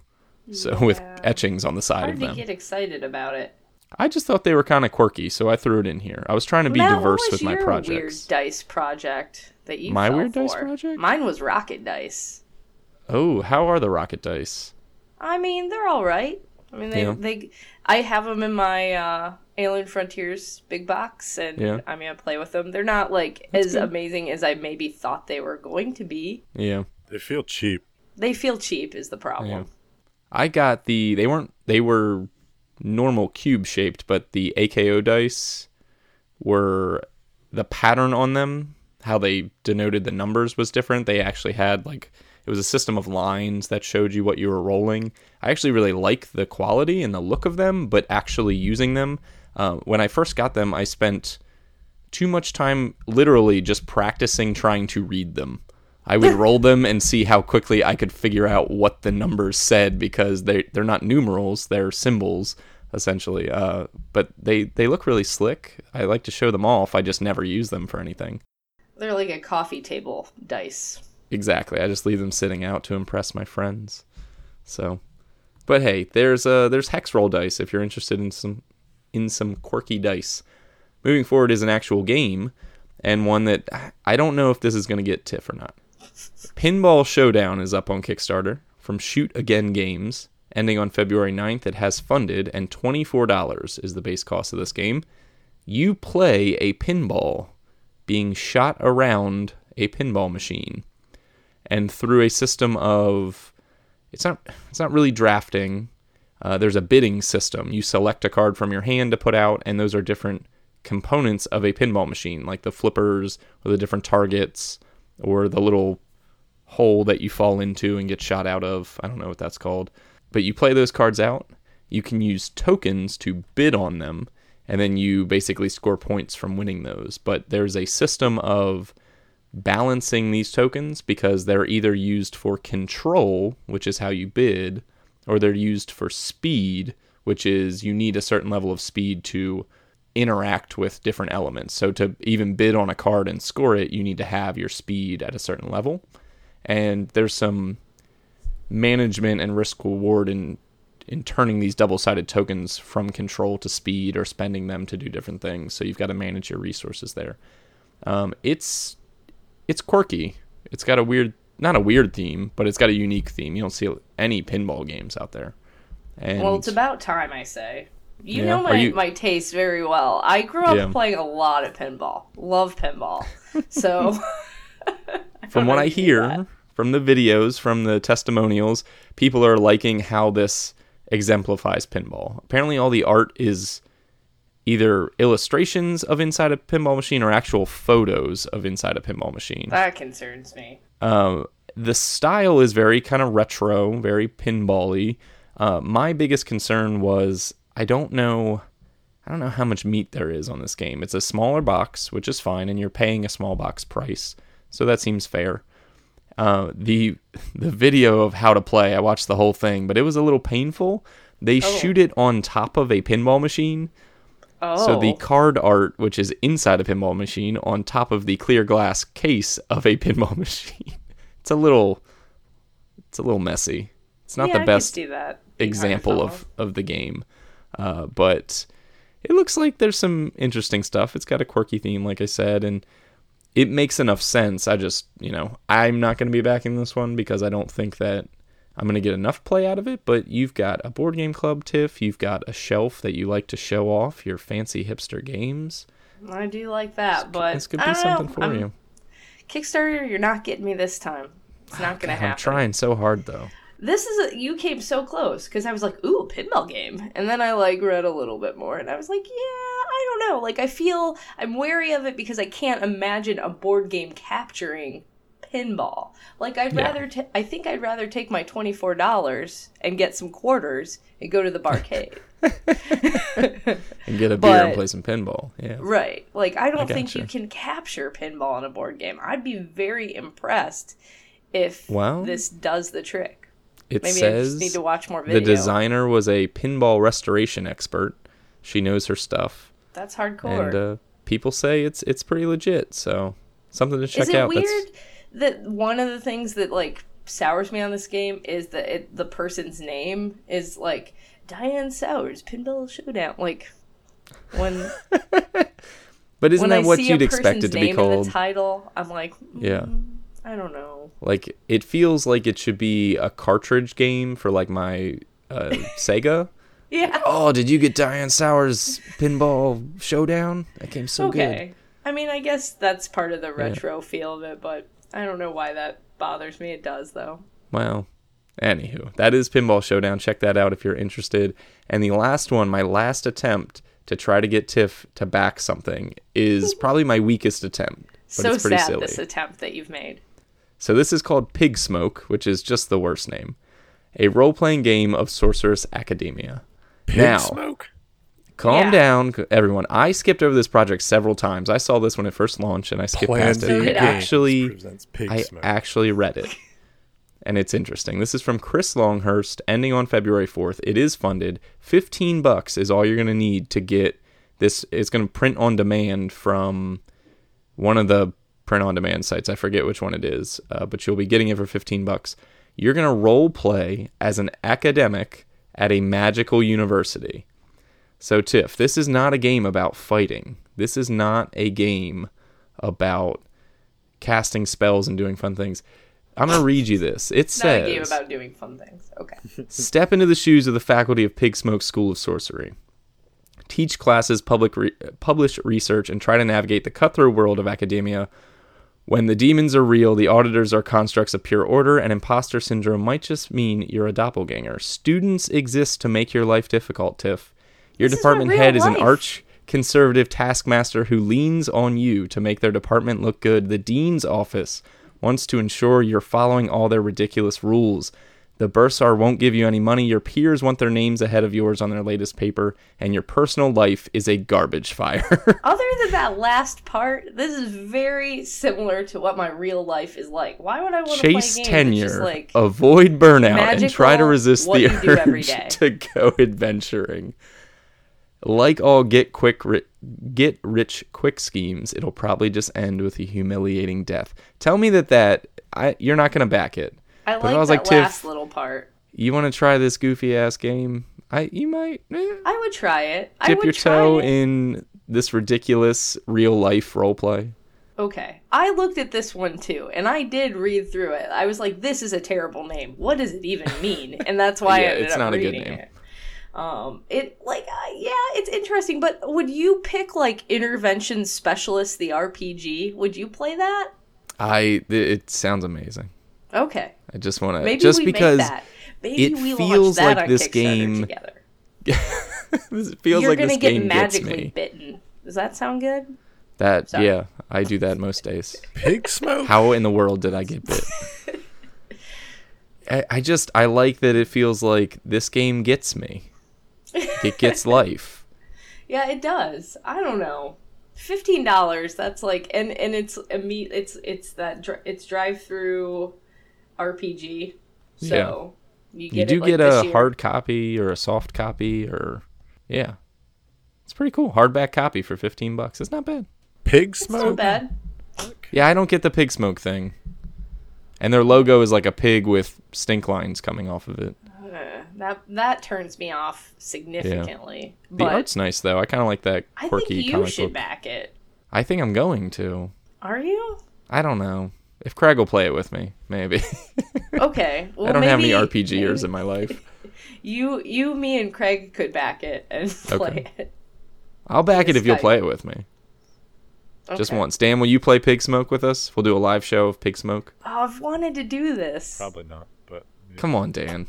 So with etchings on the side Hard of to them. get excited about it. I just thought they were kind of quirky, so I threw it in here. I was trying to be Matt, what diverse was with my your projects. Weird dice project that you My fell weird dice project? Mine was rocket dice. Oh, how are the rocket dice? I mean, they're all right. I mean, they Yeah. they I have them in my uh, Alien Frontiers big box, and Yeah. I mean, gonna play with them. They're not like as amazing as I maybe thought they were going to be. Yeah. They feel cheap. They feel cheap, is the problem. I got the they weren't they were normal cube shaped, but the AKO dice were the pattern on them, how they denoted the numbers was different. They actually had like it was a system of lines that showed you what you were rolling. I actually really like the quality and the look of them, but actually using them, uh, when I first got them, I spent too much time literally just practicing trying to read them. I would roll them and see how quickly I could figure out what the numbers said because they they're not numerals, they're symbols essentially. Uh, but they they look really slick. I like to show them off. I just never use them for anything. They're like a coffee table dice. Exactly. I just leave them sitting out to impress my friends. So, but hey, there's uh there's hex roll dice if you're interested in some in some quirky dice. Moving forward is an actual game and one that I don't know if this is going to get tiff or not. Pinball Showdown is up on Kickstarter from Shoot Again Games, ending on February 9th. It has funded and $24 is the base cost of this game. You play a pinball being shot around a pinball machine and through a system of it's not it's not really drafting. Uh, there's a bidding system. You select a card from your hand to put out, and those are different components of a pinball machine, like the flippers or the different targets or the little hole that you fall into and get shot out of. I don't know what that's called. But you play those cards out. You can use tokens to bid on them, and then you basically score points from winning those. But there's a system of balancing these tokens because they're either used for control, which is how you bid, or they're used for speed, which is you need a certain level of speed to interact with different elements. So to even bid on a card and score it, you need to have your speed at a certain level. And there's some management and risk reward in in turning these double-sided tokens from control to speed or spending them to do different things. So you've got to manage your resources there. Um, it's it's quirky. It's got a weird, not a weird theme, but it's got a unique theme. You don't see any pinball games out there. And Well, it's about time, I say. You Yeah. know my, you- my taste very well. I grew up Yeah. playing a lot of pinball. Love pinball. So from what I hear. From the videos, from the testimonials, people are liking how this exemplifies pinball. Apparently, all the art is either illustrations of inside a pinball machine or actual photos of inside a pinball machine. that concerns me. Um, the style is very kind of retro, very pinball-y. Uh, my biggest concern was I don't know. I don't know how much meat there is on this game. It's a smaller box, which is fine, and you're paying a small box price, so that seems fair. Uh, the the video of how to play, I watched the whole thing, but it was a little painful. They Oh. shoot it on top of a pinball machine, Oh, so the card art, which is inside a pinball machine, on top of the clear glass case of a pinball machine. It's a little, it's a little messy. It's not yeah, the best that being hard to example of of the game, uh, but it looks like there's some interesting stuff. It's got a quirky theme, like I said, and it makes enough sense. I just, you know, I'm not going to be backing this one because I don't think that I'm going to get enough play out of it. But you've got a board game club, Tiff. You've got a shelf that you like to show off your fancy hipster games. I do like that, but this could be something know. for I'm- you. Kickstarter, you're not getting me this time. It's not ah, gonna happen. I'm trying so hard though. This is a, you came so close because I was like, ooh, a pinball game, and then I like read a little bit more, and I was like, yeah, I don't know. Like I feel I'm wary of it because I can't imagine a board game capturing pinball. Like I'd Yeah. rather, ta- I think I'd rather take my twenty four dollars and get some quarters and go to the barcade. And get a beer and play some pinball. Yeah. Right. Like I don't think gotcha. you can capture pinball in a board game. I'd be very impressed if Well, this does the trick. It Maybe I says just need to watch more the designer was a pinball restoration expert. She knows her stuff, That's hardcore. and uh, people say it's it's pretty legit. So something to check out. Is it out. weird That's that one of the things that like sours me on this game is that it, the person's name is like Diane Sauer Pinball Showdown. Like when but isn't when that I what you'd expect it to be called? the title, I'm like, mm, Yeah. I don't know. Like it feels like it should be a cartridge game for like my uh, Sega. Yeah. Oh, did you get Diane Sauer's Pinball Showdown? That came so good. okay. I mean, I guess that's part of the retro feel of it, but I don't know why that bothers me. It does though. Well, anywho, that is Pinball Showdown. Check that out if you're interested. And the last one, my last attempt to try to get Tiff to back something, is probably my weakest attempt. But so it's pretty sad silly. this attempt that you've made. So this is called Pig Smoke, which is just the worst name. A role-playing game of Sorcerous Academia. Pig Now- smoke. Calm Yeah. down, everyone. I skipped over this project several times. I saw this when it first launched, and I skipped Plan past it. It I. Actually, Pig I smoke. actually read it, and it's interesting. This is from Chris Longhurst, ending on February fourth. It is funded. Fifteen bucks is all you're gonna need to get this. It's gonna print on demand from one of the print on demand sites. I forget which one it is, uh, but you'll be getting it for fifteen bucks. You're gonna role play as an academic at a magical university. So, Tiff, this is not a game about fighting. This is not a game about casting spells and doing fun things. I'm going to read you this. It Not a game about doing fun things. Okay. Step into the shoes of the faculty of Pig Smoke School of Sorcery. Teach classes, public re- publish research, and try to navigate the cutthroat world of academia. When the demons are real, the auditors are constructs of pure order, and imposter syndrome might just mean you're a doppelganger. Students exist to make your life difficult, Tiff. Your This department real head is an arch conservative taskmaster who leans on you to make their department look good. The dean's office wants to ensure you're following all their ridiculous rules. The bursar won't give you any money. Your peers want their names ahead of yours on their latest paper, and your personal life is a garbage fire. Other than that last part, this is very similar to what my real life is like. Why would I want to Chase tenure, like avoid burnout, and try to resist the you do every urge to go adventuring. Like all get quick ri- get rich quick schemes, it'll probably just end with a humiliating death. Tell me that that I you're not gonna back it. I but like I was that like, Tiff- last little part. You want to try this goofy ass game? I you might eh, I would try it. I dip would your try toe it. in this ridiculous real life role play. Okay. I looked at this one too, and I did read through it. I was like, this is a terrible name. What does it even mean? And that's why Yeah, I ended it's up not a good name. it. Um, it like uh, yeah, it's interesting. But would you pick like intervention specialist the RPG? Would you play that? I it sounds amazing. Okay, I just want to maybe just we because make that. Maybe it we launch feels that like on this game- together. this feels You're like gonna this get game gets magically me. bitten. Does that sound good? That Sorry. yeah, I do that most days. Pig smoke. How in the world did I get bit? I, I just I like that it feels like this game gets me. It gets life. Yeah, it does. I don't know. Fifteen dollars. That's like, and and it's a meet. It's it's that dri- it's drive through RPG. So you You get do it, like, get this a year. hard copy or a soft copy or yeah. It's pretty cool. Hardback copy for 15 bucks. It's not bad. Pig It's smoke. not bad. Yeah, I don't get the pig smoke thing. And their logo is like a pig with stink lines coming off of it. Uh, that that turns me off significantly. The But art's nice though. I kind of like that I quirky think you comic should book. back it. I think I'm going to. Are you? I don't know. If Craig will play it with me, maybe. Okay. Well, I don't have any maybe- RPG years in my life. You, you, me, and Craig could back it and play it. I'll back it if you'll play it with me. Just once. Dan, will you play Pig Smoke with us? We'll do a live show of Pig Smoke. Oh, I've wanted to do this. Probably not, but Come on, Dan.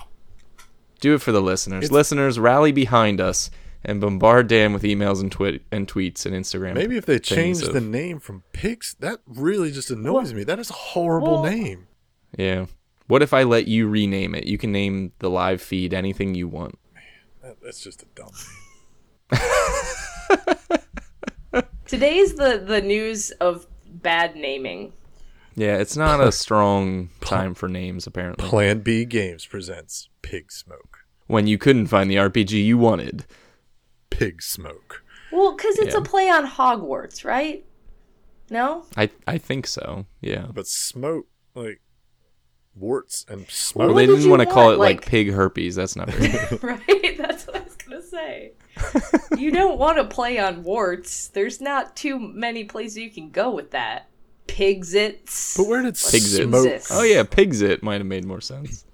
Do it for the listeners. It's- listeners, rally behind us and bombard Dan with emails and tweet and tweets and Instagram. maybe if they things change of- the name from pigs, that really just annoys me. That is a horrible Well- name. Yeah. What if I let you rename it? You can name the live feed anything you want. That, that's just a dumb name. Today's the the news of bad naming. Yeah, it's not a strong time for names apparently. Plan B Games presents Pig Smoke. When you couldn't find the RPG you wanted. Pig Smoke. Well, because it's Yeah. a play on Hogwarts, right? No. I I think so. Yeah. But smoke, like warts and Well, smoke. what they did didn't want to call it like like- pig herpes. That's not very right? That's what I was gonna say. you don't want to play on warts. There's not too many places you can go with that. Pigsits. but where did Pigs it. smoke? Oh yeah, pigs it might have made more sense.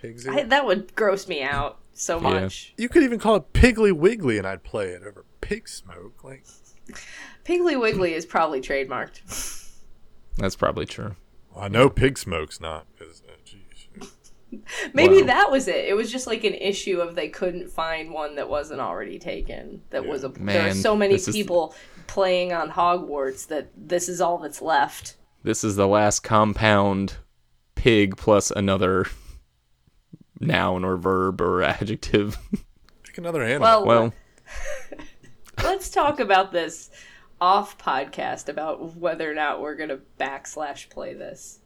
Pigs it? that would gross me out so Yeah. much. You could even call it Piggly Wiggly, and I'd play it over Pig Smoke. Like Piggly Wiggly is probably trademarked. That's probably true. well, I know Pig Smoke's not because. Uh. Maybe Wow. that was it. It was just like an issue of they couldn't find one that wasn't already taken. That was a there are so many this is- people playing on Hogwarts that this is all that's left. This is the last compound pig plus another noun or verb or adjective. Pick another animal. Well, well, let's talk about this off podcast about whether or not we're gonna backslash play this.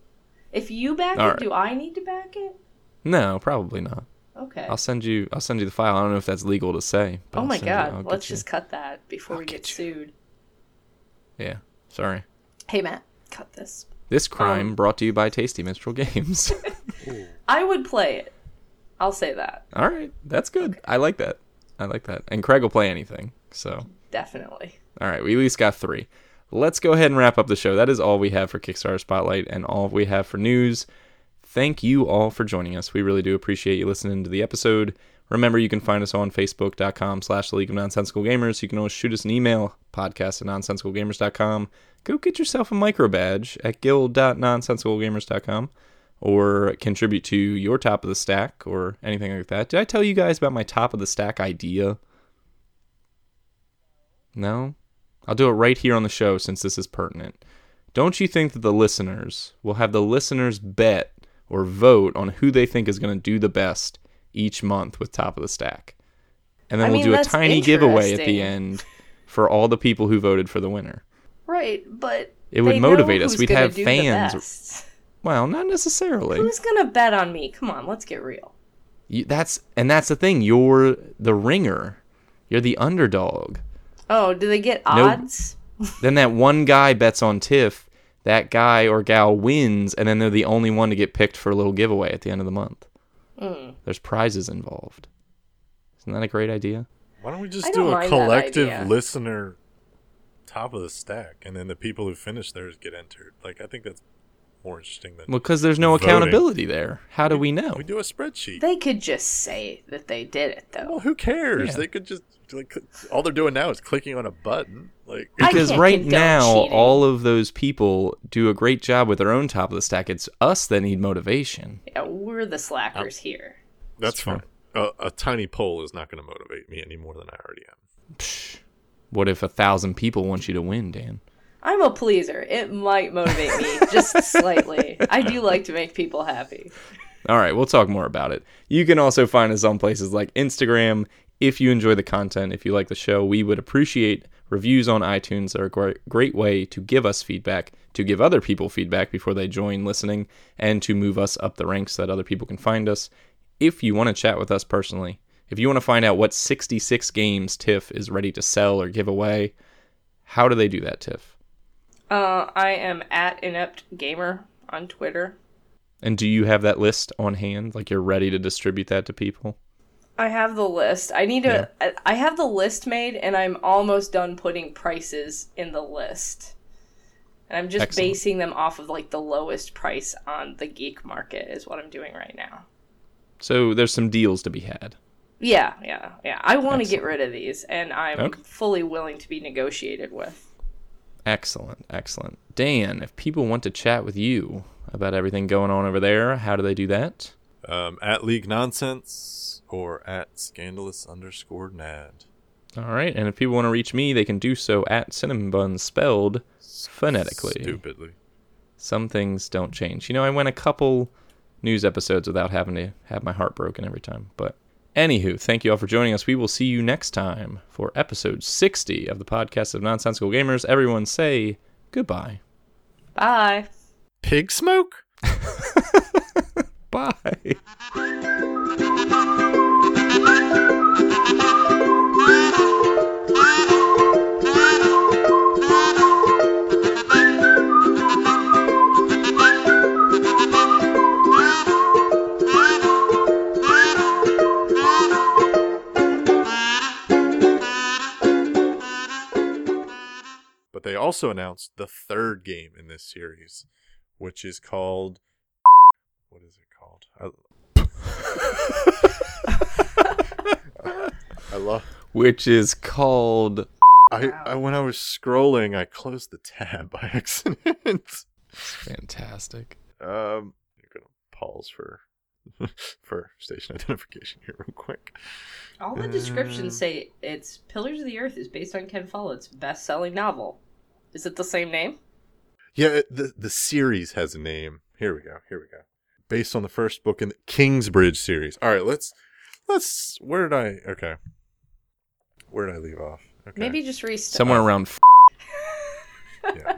If you back All it, right. do I need to back it? no, probably not. Okay. I'll send you. I'll send you the file. I don't know if that's legal to say. but oh my send you- god, let's you- just cut that before we I'll get, get sued. Yeah. Sorry. Hey Matt, cut this. This crime Um, brought to you by Tasty Minstrel Games. I would play it. I'll say that. All right, that's good. I like that. I like that. And Craig will play anything. So, Definitely. all right, we at least got three. Let's go ahead and wrap up the show. That is all we have for Kickstarter Spotlight and all we have for news. Thank you all for joining us. We really do appreciate you listening to the episode. Remember, you can find us on facebook.com slash the League of Nonsensical Gamers. You can always shoot us an email, podcast at nonsensicalgamers.com. Go get yourself a micro badge at guild.nonsensicalgamers.com or contribute to your top of the stack or anything like that. Did I tell you guys about my top of the stack idea? No? I'll do it right here on the show since this is pertinent. Don't you think that the listeners will have the listeners bet or vote on who they think is going to do the best each month with top of the stack? And then I we'll mean, do a tiny giveaway at the end for all the people who voted for the winner. Right, but It would motivate us. We'd have fans. Best. Well, not necessarily. Who's gonna bet on me? Come on, let's get real. You, that's and that's the thing. You're the ringer. You're the underdog. Oh, do they get Nope. odds? then that one guy bets on Tiff. That guy or gal wins, and then they're the only one to get picked for a little giveaway at the end of the month. Mm. There's prizes involved. Isn't that a great idea? Why don't we just I do a collective listener top of the stack, and then the people who finish theirs get entered? Like I think that's more interesting than Well, because there's no Voting. accountability there. How do we know? we do a spreadsheet. They could just say that they did it, though. well, who cares? Yeah. They could just like all they're doing now is clicking on a button. Like Because right now, cheating. all of those people do a great job with their own top of the stack. It's us that need motivation. Yeah, we're the slackers here. that's fine. A, a tiny poll is not going to motivate me any more than I already am. Psh, what if a thousand people want you to win, Dan? I'm a pleaser. It might motivate me just slightly. I do like to make people happy. All right, we'll talk more about it. You can also find us on places like Instagram, If you enjoy the content, if you like the show, we would appreciate reviews on iTunes. They're a great, great way to give us feedback, to give other people feedback before they join listening, and to move us up the ranks so that other people can find us. If you want to chat with us personally, if you want to find out what 66 games TIFF is ready to sell or give away, how do they do that, Tiff? Uh, I am at inept gamer on Twitter. And do you have that list on hand? Like you're ready to distribute that to people? I have the list. I need to. I I have the list made, and I'm almost done putting prices in the list. And I'm just Excellent. basing them off of like the lowest price on the geek market is what I'm doing right now. So there's some deals to be had. Yeah, yeah, yeah. I want to get rid of these, and I'm Okay. fully willing to be negotiated with. Excellent, excellent. Dan, if people want to chat with you about everything going on over there, how do they do that? Um, at League Nonsense or at Scandalous underscore Nad. All right, and if people want to reach me, they can do so at Cinnamon Bun, spelled phonetically. Stupidly. Some things don't change. You know, I went a couple news episodes without having to have my heart broken every time. But anywho, thank you all for joining us. We will see you next time for episode 60 of the podcast of Nonsensical Gamers. Everyone say goodbye. Bye. Pig smoke? Bye. They also announced the third game in this series, which is called. What is it called? I, I love. Which is called. I, I when I was scrolling, I closed the tab by accident. Fantastic. Um, you're gonna pause for for station identification here real quick. All the descriptions say it's Pillars of the Earth is based on Ken Follett's best-selling novel. Is it the same name? Yeah, the the series has a name. Here we go. Here we go. Based on the first book in the Kingsbridge series. All right, let's let's. Where did I? Okay. Where did I leave off? Okay. Maybe just restart. Somewhere around. F- Yeah.